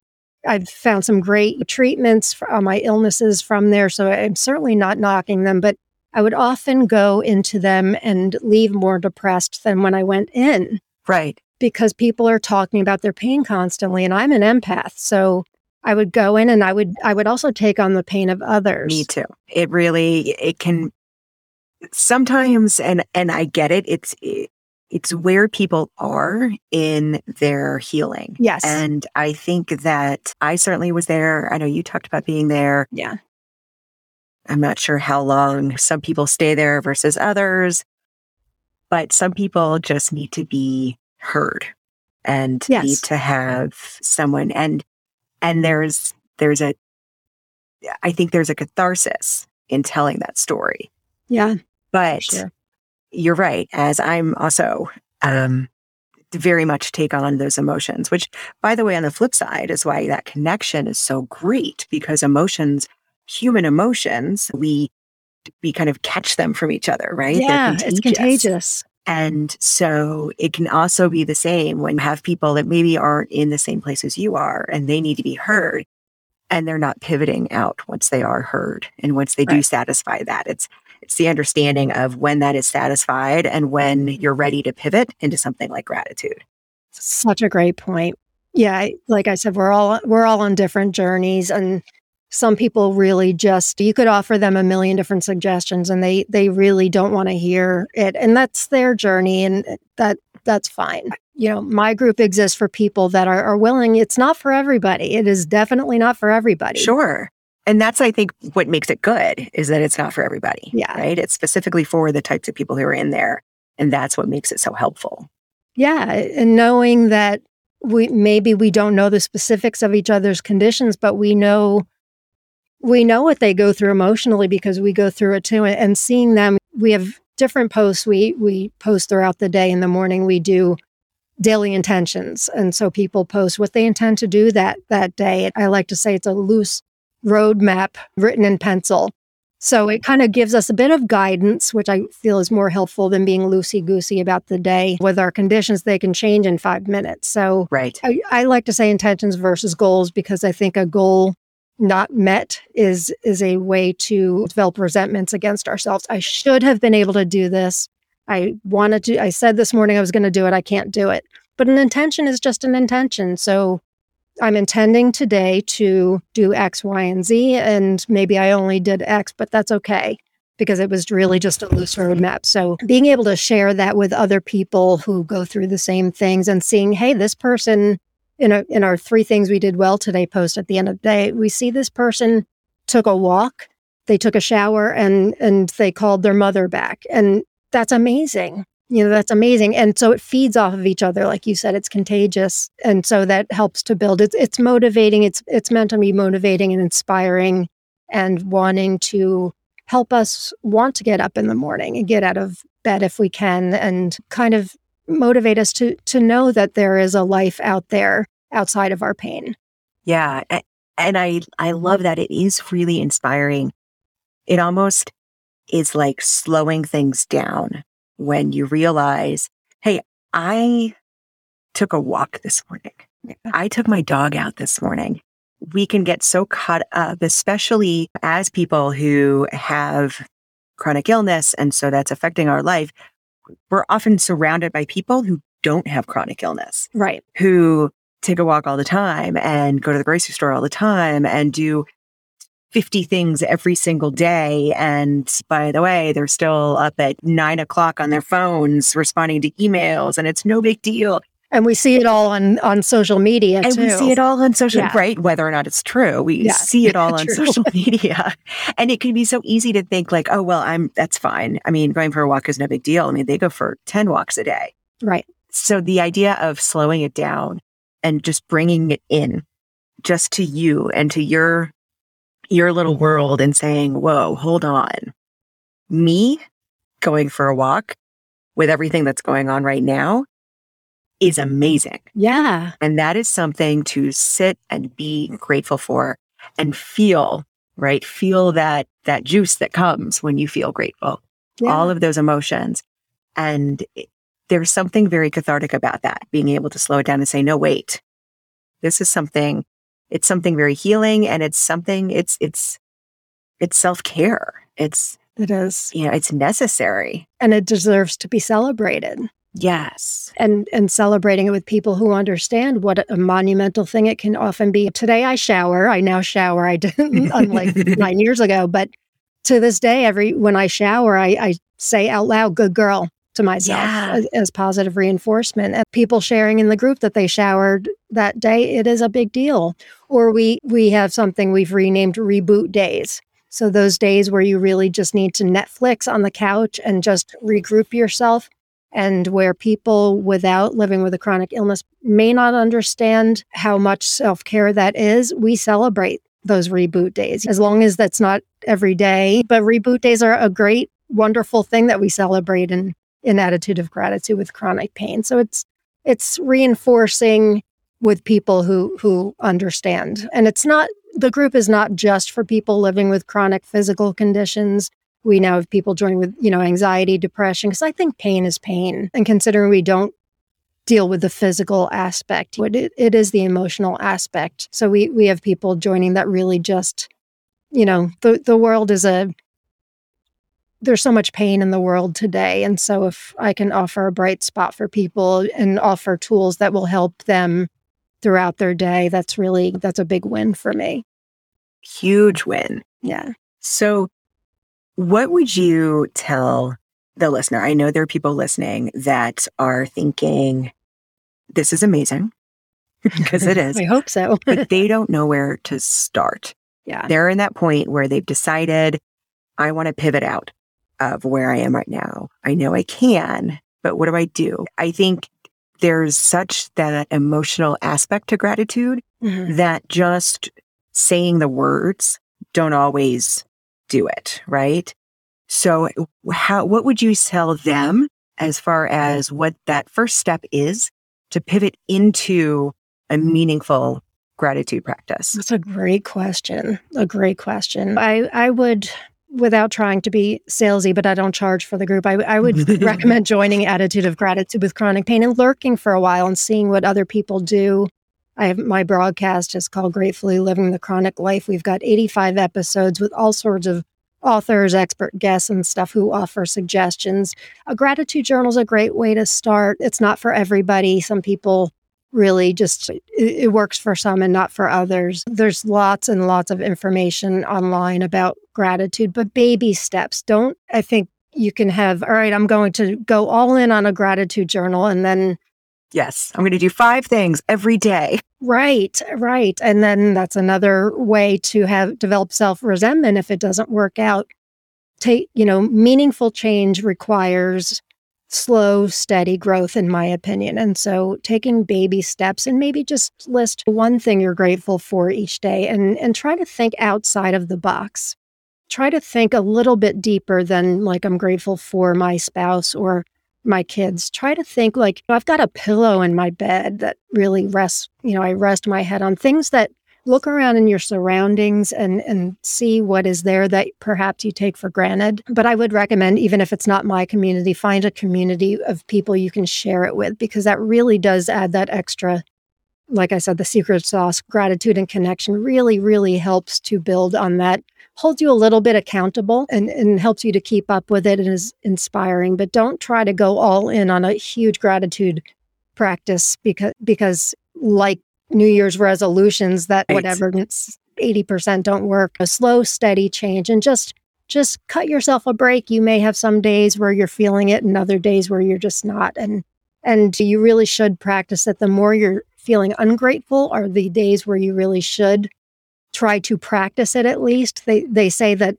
Speaker 2: I've found some great treatments for uh, my illnesses from there. So I'm certainly not knocking them, but I would often go into them and leave more depressed than when I went in.
Speaker 1: Right.
Speaker 2: Because people are talking about their pain constantly. And I'm an empath. So I would go in and I would I would also take on the pain of others.
Speaker 1: Me too. It really it can sometimes and and I get it. It's it, it's where people are in their healing.
Speaker 2: Yes.
Speaker 1: And I think that I certainly was there. I know you talked about being there.
Speaker 2: Yeah.
Speaker 1: I'm not sure how long some people stay there versus others, but some people just need to be heard and
Speaker 2: yes.
Speaker 1: need to have someone and and there's there's a i think there's a catharsis in telling that story
Speaker 2: yeah
Speaker 1: but
Speaker 2: sure.
Speaker 1: you're right as i'm also um very much take on those emotions which by the way on the flip side is why that connection is so great because emotions human emotions we we kind of catch them from each other right
Speaker 2: yeah contagious. it's contagious
Speaker 1: and so it can also be the same when you have people that maybe aren't in the same place as you are and they need to be heard and they're not pivoting out once they are heard and once they right. do satisfy that. It's it's the understanding of when that is satisfied and when you're ready to pivot into something like gratitude.
Speaker 2: Such a great point. Yeah, like I said, we're all we're all on different journeys and some people really just you could offer them a million different suggestions and they they really don't want to hear it and that's their journey and that that's fine you know my group exists for people that are, are willing it's not for everybody it is definitely not for everybody
Speaker 1: Sure. And that's, I think, what makes it good is that it's not for everybody.
Speaker 2: Yeah.
Speaker 1: Right. It's specifically for the types of people who are in there. And that's what makes it so helpful.
Speaker 2: yeah and knowing that we maybe we don't know the specifics of each other's conditions but we know we know what they go through emotionally because we go through it too and, seeing them we have different posts we we post throughout the day in the morning. We do daily intentions and so people post what they intend to do that that day. I like to say it's a loose roadmap written in pencil. So it kind of gives us a bit of guidance which i feel is more helpful than being loosey goosey about the day with our conditions. They can change in five minutes. So
Speaker 1: Right.
Speaker 2: I, I like to say intentions versus goals because I think a goal not met is is a way to develop resentments against ourselves. I should have been able to do this. I wanted to I said this morning I was going to do it. I can't do it. But an intention is just an intention. So I'm intending today to do X, Y, and Z. And maybe I only did X, but that's okay because it was really just a loose roadmap. So being able to share that with other people who go through the same things and seeing, hey, this person in a, in our three things we did well today post at the end of the day, we see this person took a walk, they took a shower, and and they called their mother back, and that's amazing. You know, that's amazing. And so it feeds off of each other, like you said, it's contagious, and so that helps to build. It's it's motivating. It's it's meant to be motivating and inspiring, and wanting to help us want to get up in the morning and get out of bed if we can, and kind of motivate us to to know that there is a life out there outside of our pain.
Speaker 1: Yeah. And I, I love that it is really inspiring. It almost is like slowing things down when you realize, hey, I took a walk this morning. I took my dog out this morning. We can get so caught up, especially as people who have chronic illness. And so that's affecting our life. We're often surrounded by people who don't have chronic illness
Speaker 2: Right.
Speaker 1: who take a walk all the time and go to the grocery store all the time and do 50 things every single day. And by the way, they're still up at nine o'clock on their phones responding to emails and it's no big deal.
Speaker 2: And we see it all on on social media
Speaker 1: And
Speaker 2: too.
Speaker 1: we see it all on social,
Speaker 2: Yeah.
Speaker 1: right? Whether or not it's true, we
Speaker 2: Yeah,
Speaker 1: see it all on social media. And it can be so easy to think like, oh, well, I'm, that's fine. I mean, going for a walk is no big deal. I mean, they go for 10 walks a day.
Speaker 2: Right.
Speaker 1: So the idea of slowing it down and just bringing it in just to you and to your your little world and saying, "Whoa, hold on. Me going for a walk with everything that's going on right now is amazing."
Speaker 2: Yeah.
Speaker 1: And that is something to sit and be grateful for and feel, right? Feel that that juice that comes when you feel grateful
Speaker 2: yeah.
Speaker 1: all of those emotions. And it- there's something very cathartic about that, being able to slow it down and say, no, wait, this is something, it's something very healing and it's something, it's, it's, it's self care. It's,
Speaker 2: it is.
Speaker 1: you know, it's necessary.
Speaker 2: And it deserves to be celebrated.
Speaker 1: Yes.
Speaker 2: And and celebrating it with people who understand what a monumental thing it can often be. Today I shower. I now shower. I didn't unlike nine years ago. But to this day, every when I shower, I, I say out loud, good girl to myself
Speaker 1: Yeah.
Speaker 2: as, as positive reinforcement. And people sharing in the group that they showered that day, it is a big deal. Or we we have something we've renamed reboot days. So those days where you really just need to Netflix on the couch and just regroup yourself and where people without living with a chronic illness may not understand how much self-care that is, we celebrate those reboot days as long as that's not every day. But reboot days are a great, wonderful thing that we celebrate in in attitude of gratitude with chronic pain. So it's it's reinforcing with people who who understand. And it's not the group is not just for people living with chronic physical conditions. We now have people joining with, you know, anxiety, depression, because I think pain is pain. And considering we don't deal with the physical aspect, but it, it is the emotional aspect. So we we have people joining that really just, you know, the the world is a there's so much pain in the world today. And so if I can offer a bright spot for people and offer tools that will help them throughout their day, that's really that's a big win for me.
Speaker 1: Huge win.
Speaker 2: Yeah.
Speaker 1: So, what would you tell the listener? I know there are people listening that are thinking, this is amazing because it is,
Speaker 2: I hope so.
Speaker 1: but they don't know where to start.
Speaker 2: yeah.
Speaker 1: They're in that point where they've decided, I want to pivot out of where I am right now. I know I can, but what do I do? I think there's such that emotional aspect to gratitude
Speaker 2: Mhm.
Speaker 1: that just saying the words don't always do it, right? So how what would you tell them as far as what that first step is to pivot into a meaningful gratitude practice?
Speaker 2: That's a great question. A great question. I, I would, without trying to be salesy, but I don't charge for the group, I, I would recommend joining Attitude of Gratitude with Chronic Pain and lurking for a while and seeing what other people do. I have my broadcast is called Gratefully Living the Chronic Life. We've got 85 episodes with all sorts of authors, expert guests, and stuff who offer suggestions. A gratitude journal is a great way to start. It's not for everybody. Some people really just it, it works for some and not for others. There's lots and lots of information online about gratitude, but baby steps. Don't I think you can have all right, I'm going to go all in on a gratitude journal and then
Speaker 1: Yes, I'm going to do five things every day.
Speaker 2: Right, right. And then that's another way to have develop self-resentment if it doesn't work out. Take, you know, meaningful change requires slow, steady growth, in my opinion. And so taking baby steps and maybe just list one thing you're grateful for each day and, and try to think outside of the box. Try to think a little bit deeper than like I'm grateful for my spouse or my kids try to think like i've got a pillow in my bed that really rests you know i rest my head on. Things that look around in your surroundings and and see what is there that perhaps you take for granted. But i would recommend even if it's not my community find a community of people you can share it with because that really does add that extra like i said the secret sauce gratitude and connection really really helps to build on that holds you a little bit accountable and, and helps you to keep up with it and is inspiring. But don't try to go all in on a huge gratitude practice because because like New Year's resolutions that
Speaker 1: Right.
Speaker 2: whatever it's 80% don't work. A slow, steady change and just just cut yourself a break. You may have some days where you're feeling it and other days where you're just not. And and you really should practice that. The more you're feeling ungrateful are the days where you really should try to practice it at least. They they say that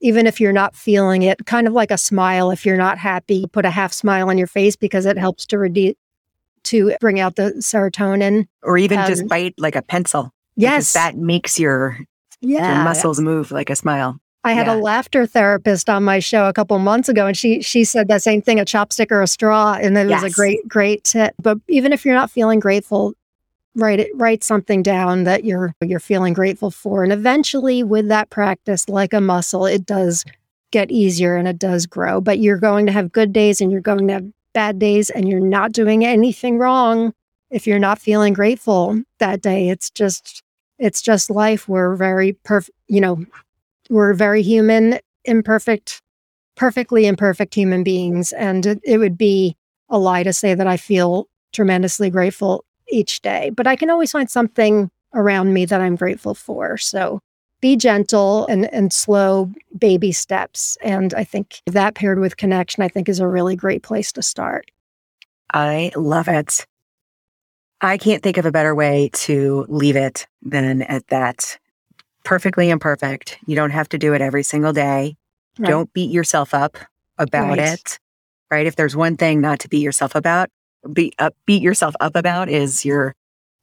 Speaker 2: even if you're not feeling it, kind of like a smile, if you're not happy, put a half smile on your face because it helps to reduce to bring out the serotonin.
Speaker 1: Or even just
Speaker 2: Um,
Speaker 1: bite like a pencil. because
Speaker 2: Yes.
Speaker 1: That makes your, your
Speaker 2: yeah.
Speaker 1: muscles move like a smile.
Speaker 2: I had
Speaker 1: yeah.
Speaker 2: a laughter therapist on my show a couple months ago, and she she said that same thing: a chopstick or a straw, and it was a great great tip. But even if you're not feeling grateful, write it write something down that you're you're feeling grateful for, and eventually, with that practice, like a muscle, it does get easier and it does grow. But you're going to have good days and you're going to have bad days, and you're not doing anything wrong if you're not feeling grateful that day. It's just it's just life. We're very perfect, you know we're very human, imperfect, perfectly imperfect human beings. And it, it would be a lie to say that I feel tremendously grateful each day, but I can always find something around me that I'm grateful for. So be gentle and, and slow baby steps. And I think that paired with connection, I think is a really great place to start.
Speaker 1: I love it. I can't think of a better way to leave it than at that. Perfectly imperfect. You don't have to do it every single day.
Speaker 2: Right.
Speaker 1: Don't beat yourself up about
Speaker 2: Right.
Speaker 1: it. Right? If there's one thing not to beat yourself about, beat up, beat yourself up about is your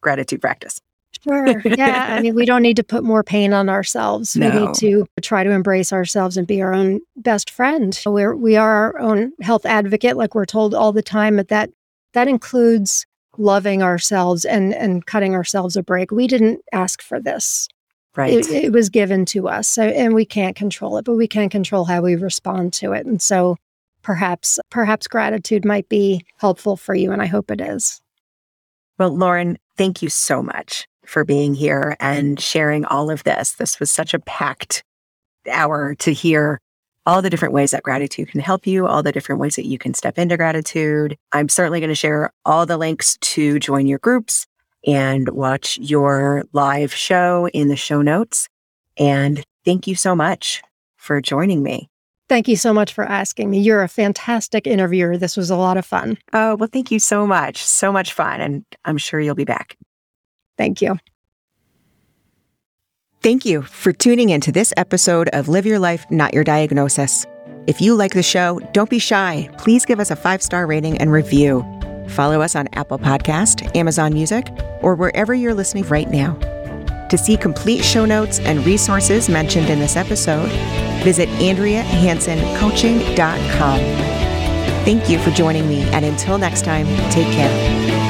Speaker 1: gratitude practice.
Speaker 2: Sure. Yeah. I mean, we don't need to put more pain on ourselves. We need to try to embrace ourselves and be our own best friend. We're we are our own health advocate, like we're told all the time. But that that includes loving ourselves and and cutting ourselves a break. We didn't ask for this.
Speaker 1: Right.
Speaker 2: It, it was given to us, so, and we can't control it, but we can control how we respond to it. And so, perhaps perhaps gratitude might be helpful for you, and I hope it is.
Speaker 1: Well, Lauren, thank you so much for being here and sharing all of this. This was such a packed hour to hear all the different ways that gratitude can help you, all the different ways that you can step into gratitude. I'm certainly going to share all the links to join your groups and watch your live show in the show notes. And thank you so much for joining me.
Speaker 2: Thank you so much for asking me. You're a fantastic interviewer. This was a lot of fun.
Speaker 1: Oh, well, thank you so much. So much fun. And I'm sure you'll be back.
Speaker 2: Thank you.
Speaker 1: Thank you for tuning in to this episode of Live Your Life, Not Your Diagnosis. If you like the show, don't be shy. Please give us a five star rating and review. Follow us on Apple Podcast, Amazon Music, or wherever you're listening right now. To see complete show notes and resources mentioned in this episode, visit AndreaHansonCoaching.com. Thank you for joining me, and until next time, take care.